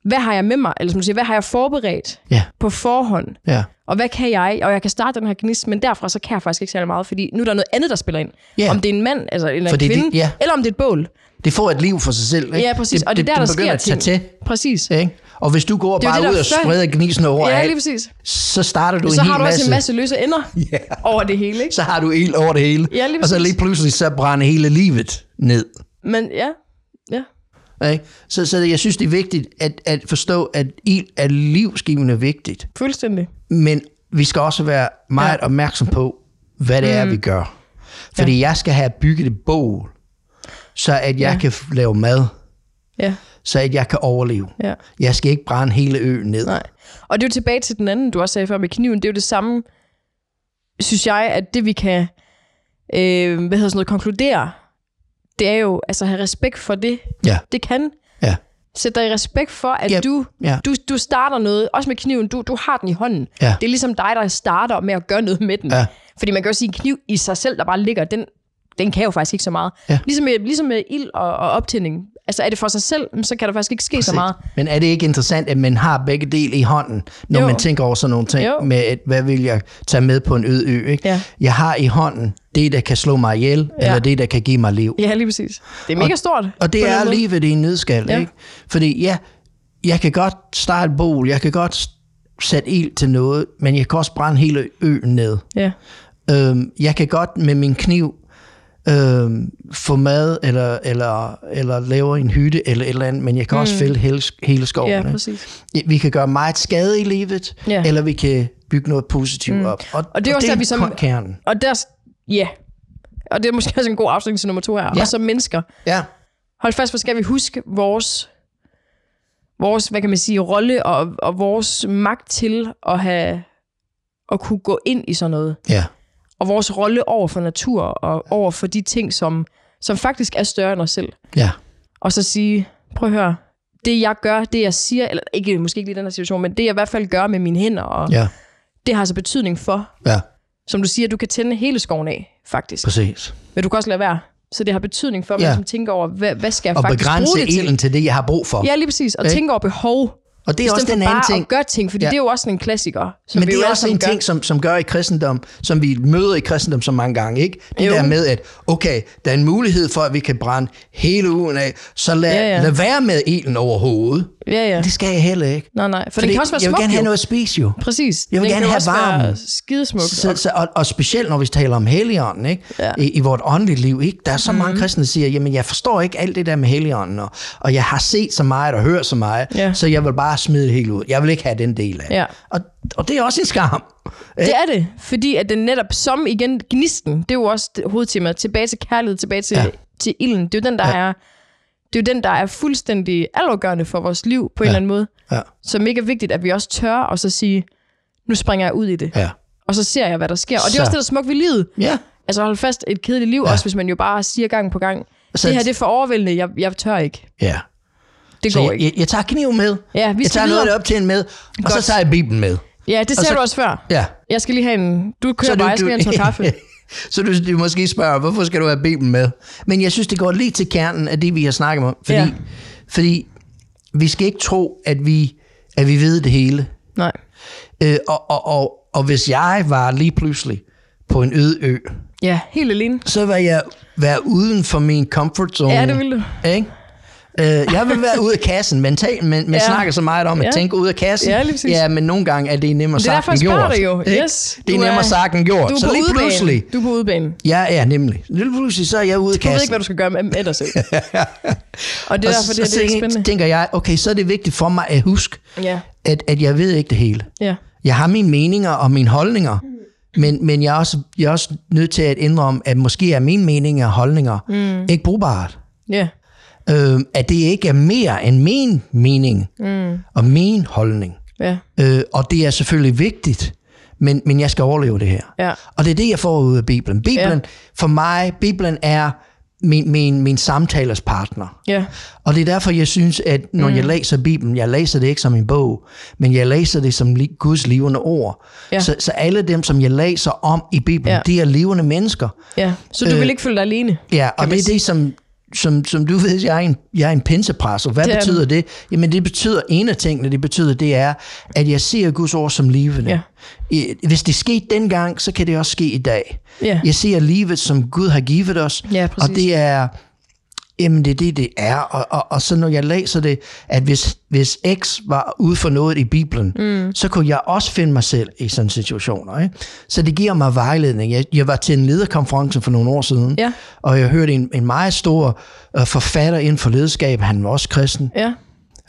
Hvad har jeg med mig? Eller som du siger, hvad har jeg forberedt Ja, på forhånd? ja. Og hvad kan jeg? Og jeg kan starte den her gnist, men derfra så kan jeg faktisk ikke særlig meget, fordi nu er der noget andet, der spiller ind. Ja. Om det er en mand, altså, eller Fordi en det- kvinde, ja. eller om det er et bål. Det får et liv for sig selv. Ikke? Ja, præcis. Og det er der, der det begynder sker at tage ting. til. Præcis. Ikke? Og hvis du går Det bare det, ud der og spreder gnisen over Ja, lige præcis. så starter du Så en har hel du også masse. en masse løse ender <laughs> Ja. over det hele, ikke? Så har du ild over det hele. Ja, lige og så præcis. lige pludselig så brænder hele livet ned. Men ja, ja. Ikke? Så, så jeg synes, det er vigtigt at, at forstå, at ild er livsgivende vigtigt. Fuldstændig. Men vi skal også være meget Ja. opmærksom på, hvad det er, vi gør. Fordi ja. jeg skal have bygget et bål, så at jeg Ja. kan lave mad, Ja, så at jeg kan overleve. ja. Jeg skal ikke brænde hele øen ned. Nej. Og det er jo tilbage til den anden, du også sagde før med kniven. Det er jo det samme, synes jeg, at det vi kan, øh, hvad hedder sådan noget, konkludere, det er jo altså at have respekt for det, Ja, det kan. ja, Sæt dig i respekt for, at Ja, du, ja. du, du starter noget, også med kniven, du, du har den i hånden. Ja. Det er ligesom dig, der starter med at gøre noget med den. Ja. Fordi man kan jo sige, en kniv i sig selv, der bare ligger, den, den kan jo faktisk ikke så meget. Ja. Ligesom, med, ligesom med ild og, og optænding. Altså er det for sig selv, så kan der faktisk ikke ske så meget. Men er det ikke interessant, at man har begge dele i hånden, når Jo. man tænker over sådan nogle ting, Jo. med at, hvad vil jeg tage med på en øde ø? Ikke? Ja. Jeg har i hånden det, der kan slå mig ihjel, Ja. eller det, der kan give mig liv. Ja, lige præcis. Det er mega stort. Og det er livet i en nødskal, Ja. ikke? Fordi ja, jeg kan godt starte et bål, jeg kan godt sætte ild til noget, men jeg kan også brænde hele øen ned. Ja. Øhm, jeg kan godt med min kniv øhm, få mad, eller, eller, eller lave en hytte, eller et eller andet, men jeg kan mm. også fælde hele, hele skoven. ja, præcis. Vi kan gøre meget skade i livet, Ja. eller vi kan bygge noget positivt mm. op. Og det er også der, vi som- kernen. Og der, ja. Og det er måske også en god afslutning til nummer to her. Ja. Og som mennesker, Ja, hold fast, hvor skal vi huske vores, vores hvad kan man sige, rolle og, og vores magt til at have at kunne gå ind i sådan noget. ja, Og vores rolle over for natur og over for de ting, som, som faktisk er større end os selv. ja, Og så sige, prøv at høre, det jeg gør, det jeg siger, eller ikke, måske ikke lige i den her situation, men det jeg i hvert fald gør med mine hænder, og ja, det har altså betydning for, ja, som du siger, du kan tænde hele skoven af, faktisk. præcis. Men du kan også lade være. Så det har betydning for, at man Ja. ligesom tænker over, hvad, hvad skal jeg Og faktisk begrænse bruge det til? ilden til det, jeg har brug for. Ja, lige præcis. Og Ikke? tænke over behov. Og det I er også stedet den anden ting. at gøre ting, fordi Ja. det er jo også en klassiker. Som Men det er også en gør. ting, som, som gør i kristendom, som vi møder i kristendom så mange gange, ikke? Det Jo. der med, at okay, der er en mulighed for, at vi kan brænde hele ugen af, så lad, Ja, ja. lad være med elen over hovedet. Ja, ja. Det skal jeg heller ikke. Nej, nej. For Fordi det kan også være jeg vil gerne have noget at spise jo. Præcis. Jeg vil Den gerne have også være varmen. skidesmukt. Så, så, og, og specielt når vi taler om helligånden, ikke? Ja. I, i vort åndelige liv. Ikke? Der er så mm. mange kristne, der siger, jamen jeg forstår ikke alt det der med helligånden, og, og jeg har set så meget og hørt så meget, Ja. så jeg vil bare smide det helt ud. Jeg vil ikke have den del af det. Ja. Og, og det er også en skam. Det er det, fordi at den netop som igen gnisten, det er jo også hovedtemaet, tilbage til kærlighed, tilbage til, Ja. til ilden. Det er jo den, der Ja. er det er jo den, der er fuldstændig altafgørende for vores liv på en Ja. eller anden måde. Ja. Så mega vigtigt, at vi også tør og så sige, nu springer jeg ud i det. Ja. Og så ser jeg, hvad der sker. Og det Så- er også det, der er smukt ved livet. Ja. Altså holde fast et kedeligt liv, ja. også hvis man jo bare siger gang på gang, Så- det her det er for overvældende, jeg, jeg tør ikke. ja. Det Så går jeg, ikke. jeg, jeg tager kniven med. Ja, vi jeg tager noget videre. det op til en med, og så Godt. tager jeg Bibelen med. Ja, det sagde så- du også før. Ja. Jeg skal lige have en... Du kører bare, jeg skal have en tår <laughs> kaffe. så du, du måske spørger, hvorfor skal du have Bibelen med? Men jeg synes, det går lige til kernen af det, vi har snakket om. Fordi, Ja. fordi vi skal ikke tro, at vi, at vi ved det hele. Nej. Øh, og, og, og, og hvis jeg var lige pludselig på en øde ø, Ja, helt alene. så vil jeg være uden for min comfort zone. Ja, det vil du. Ikke? Øh, jeg vil være ude af kassen mentalt, men man ja. Snakker så meget om at Ja. tænke ud af kassen. Ja, ja, men nogle gange er det nemmere Det er sagt derfor, end jeg spørger gjort. dig jo. ikke? Yes, det er nemmere er- sagt end gjort. Du er så lige udebane. pludselig, Du er på udebane. Ja, ja, nemlig. Lige pludselig, så er jeg ude af Du ved kassen. ikke, hvad du skal gøre med, selv. <laughs> og det er og derfor, det, her, det er spændende. tænker jeg, okay, så er det vigtigt for mig at huske, Ja, at, at jeg ved ikke det hele. ja. Jeg har mine meninger og mine holdninger, men, men jeg, er også, jeg er også nødt til at indrømme, at måske er mine meninger og holdninger mm. ikke brugbart. Ja, Øh, at det ikke er mere end min mening mm. og min holdning. ja, Øh, og det er selvfølgelig vigtigt, men, men jeg skal overleve det her. ja. Og det er det, jeg får ud af Bibelen. Bibelen, ja. for mig, Bibelen er min, min, min samtalers partner. Ja, Og det er derfor, jeg synes, at når mm. jeg læser Bibelen, jeg læser det ikke som en bog, men jeg læser det som li- Guds levende ord. Ja. Så, så alle dem, som jeg læser om i Bibelen, Ja. de er levende mennesker. ja. Så du Øh, vil ikke føle dig alene? Ja, og det er det, som, som, som du ved, jeg er en, jeg er en pinsepræst, og hvad Det er betyder det? Jamen det betyder, en af tingene, det betyder, det er, at jeg ser Guds ord som levende. Ja. Hvis det skete dengang, så kan det også ske i dag. Ja. Jeg ser livet, som Gud har givet os, Ja, præcis. og det er, jamen det er det, det er. Og, og, og så når jeg læser det, at hvis, hvis X var ude for noget i Bibelen, mm. så kunne jeg også finde mig selv i sådan situationer. Ikke? Så det giver mig vejledning. Jeg, jeg var til en lederkonference for nogle år siden, Ja. og jeg hørte en, en meget stor uh, forfatter inden for lederskab, han var også kristen, Ja,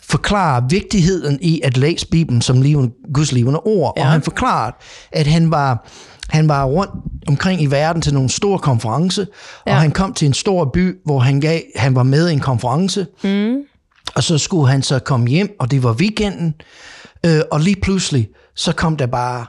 forklare vigtigheden i at læse Bibelen som liven, Guds levende ord. Ja. Og han forklarede, at han var, han var rundt omkring i verden til nogle store konference, ja. Og han kom til en stor by, hvor han, gav, han var med i en konference, mm. og så skulle han så komme hjem, og det var weekenden, øh, og lige pludselig, så kom der bare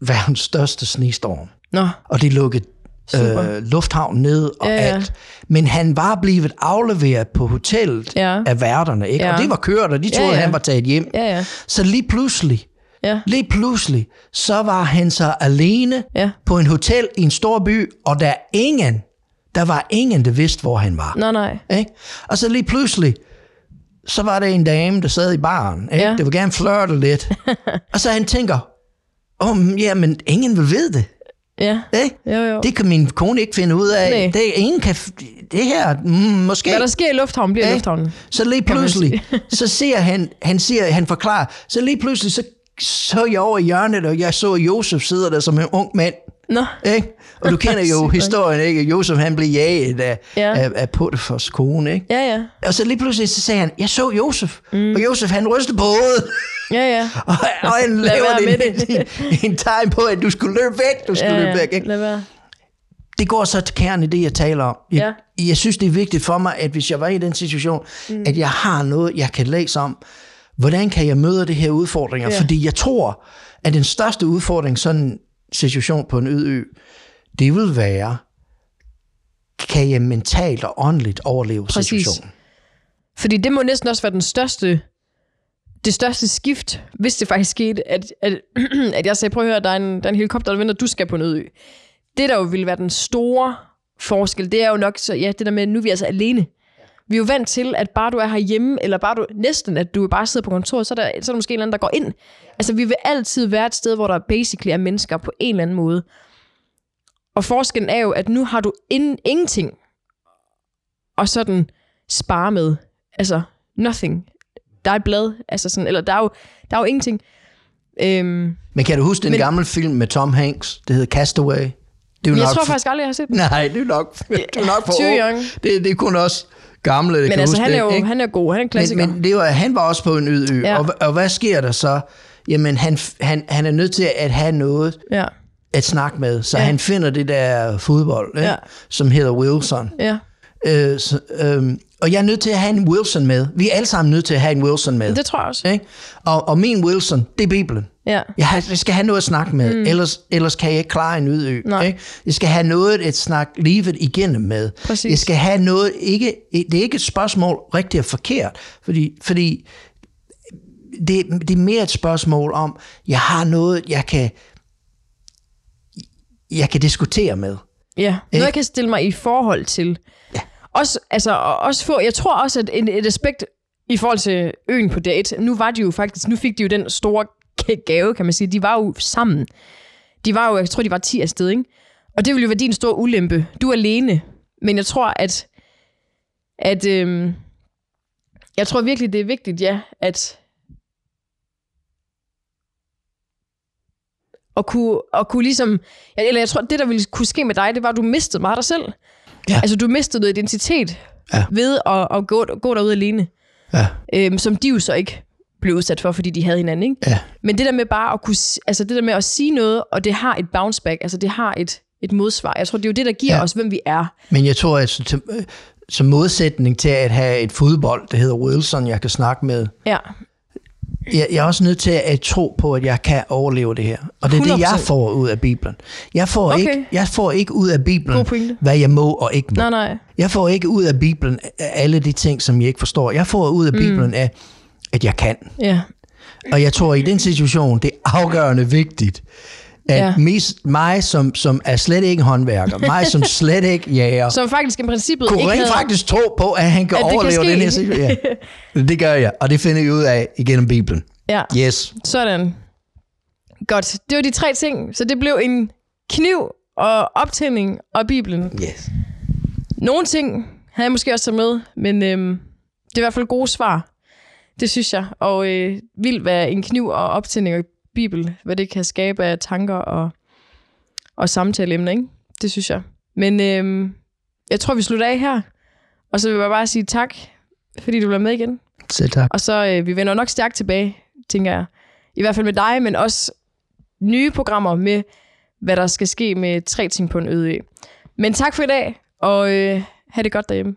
verdens største snestorm nå, og de lukkede Super. øh, lufthavnen ned og Ja, ja. alt. Men han var blevet afleveret på hotellet Ja. af værterne, ikke? Ja. og det var kørt, og de troede, Ja, ja. han var taget hjem. ja, ja, Så lige pludselig, ja, lige pludselig, så var han så alene ja. på en hotel i en stor by, og der er ingen, der var ingen, der vidste, hvor han var. Nå, nej. Ikke? Og så lige pludselig, så var der en dame, der sad i baren. Ikke? Ja. Det vil gerne flirte lidt. <laughs> og så han tænker, oh, ja, men ingen vil vide det. Ja, Ikke? jo, jo. Det kan min kone ikke finde ud af. Nej. Det, ingen kan, det her, mm, måske. Hvad der sker i lufthavnen, bliver i lufthavnen. Så lige pludselig, så ser han, han, siger, han forklarer, så lige pludselig, så så jeg over i hjørnet, og jeg så Josef sidder der som en ung mand. Nå, Ikke? Og du kender jo <laughs> historien, ikke? Josef han blev jaget af, Ja. af, af Potifars kone. Ikke? ja, ja. Og så lige pludselig så sagde han, jeg så Josef. Mm. Og Josef han rystede på hovedet. Ja, ja. <laughs> Og, og han <laughs> være en, en, en tegn på, at du skulle løbe væk. Du skulle ja, løbe væk. Ikke? Lad være. det går så til kernen i det, jeg taler om. Jeg, Ja. jeg synes, det er vigtigt for mig, at hvis jeg var i den situation, mm. at jeg har noget, jeg kan læse om, hvordan kan jeg møde det her udfordringer? Ja. Fordi jeg tror, at den største udfordring, sådan en situation på en øde ø, det vil være, kan jeg mentalt og åndeligt overleve Præcis. situationen? Fordi det må næsten også være den største, det største skift, hvis det faktisk skete, at, at, <clears throat> at jeg sagde, prøv at høre, der er en, der er en helikopter, der venter, du skal på en øde ø. Det, der jo ville være den store forskel, det er jo nok, så ja, det der med, at nu er vi altså alene. Vi er jo vant til, at bare du er herhjemme, eller bare du næsten, at du bare sidder på kontoret, så er der, så er der måske en eller anden, der går ind. Altså, vi vil altid være et sted, hvor der basically er mennesker på en eller anden måde. Og forskellen er jo, at nu har du in, ingenting og sådan spare med. Altså, nothing. Der er et blad, altså sådan, eller der er jo, der er jo ingenting. Øhm, Men kan du huske en Men- gammel film med Tom Hanks, det hedder Castaway? Det er jeg nok tror for- faktisk aldrig, jeg har set den. Nej, det er nok, det er nok for Too ung. young. Det, det er kun også gamle, der Men kan altså, han er det, jo ikke? han er god. Han er klassiker. Men, men det var, han var også på en øde ø, Ja. og, og hvad sker der så? Jamen, han, han, han er nødt til at have noget ja, at snakke med, så Ja. han finder det der fodbold, ikke? Ja. som hedder Wilson. ja. Øh, så, øhm, og jeg er nødt til at have en Wilson med. Vi er alle sammen nødt til at have en Wilson med. Det tror jeg også. Ikke? Og, og min Wilson, det er Bibelen. Ja. Jeg, har, jeg skal have noget at snakke med, mm. ellers, ellers kan jeg ikke klare en ydø. Nej. Ikke? Jeg skal have noget at snakke livet igennem med. Præcis. Jeg skal have noget, ikke, det er ikke et spørgsmål rigtigt og forkert, fordi, fordi det, det er mere et spørgsmål om, jeg har noget, jeg kan, jeg kan diskutere med. Ja, noget Ikke? jeg kan stille mig i forhold til. Også, altså, også få, jeg tror også, at en, et aspekt i forhold til øen på date, nu var de jo faktisk, nu fik de jo den store gave, kan man sige. De var jo sammen. De var jo, jeg tror, de var 10 afsted, ikke? Og det ville jo være din store ulempe. Du er alene. Men jeg tror, at, at øhm, jeg tror virkelig, det er vigtigt, ja, at at kunne, at kunne ligesom, eller jeg tror, det der ville kunne ske med dig, det var, at du mistede meget af dig selv. Ja. Altså, du mistede noget identitet Ja. ved at, at gå, gå derude alene, Ja, øhm, som de jo så ikke blev udsat for, fordi de havde hinanden, ikke? ja. Men det der med bare at kunne, altså det der med at sige noget, og det har et bounce back, altså det har et, et modsvar. Jeg tror, det er jo det, der giver ja. Ja. os, hvem vi er. Men jeg tror, at som, som modsætning til at have et fodbold, der hedder Wilson, jeg kan snakke med, Ja, jeg, jeg er også nødt til at tro på, at jeg kan overleve det her. Og det er det, jeg 100%. får ud af Bibelen. Jeg får, Okay. ikke, jeg får ikke ud af Bibelen, hvad jeg må og ikke må. nej, nej. Jeg får ikke ud af Bibelen alle de ting, som jeg ikke forstår. Jeg får ud af Bibelen Mm. af, at jeg kan. Ja, Og jeg tror, i den situation, det er afgørende vigtigt, at Ja. mis, mig, som, som er slet ikke håndværker, <laughs> mig, som slet ikke jager, som faktisk i princippet kunne ikke rent havde... faktisk tro på, at han kan At det kan overleve ske. den her situation. <laughs> Ja. Det gør jeg, og det finder jeg ud af igennem Bibelen. Ja, Yes. sådan. Godt. Det var de tre ting. Så det blev en kniv og optænding og Bibelen. yes. Nogle ting havde jeg måske også taget med, men øhm, det er i hvert fald gode svar. Det synes jeg. Og øh, vildt hvad en kniv og optænding og Bibel, hvad det kan skabe af tanker og, og samtaleemner, ikke? Det synes jeg. Men øhm, jeg tror, vi slutter af her. Og så vil jeg bare sige tak, fordi du var med igen. Selv tak. Og så øh, vi vender nok stærkt tilbage, tænker jeg. I hvert fald med dig, men også nye programmer med, hvad der skal ske med tre ting på en øde ø. Men tak for i dag, og øh, have det godt derhjemme.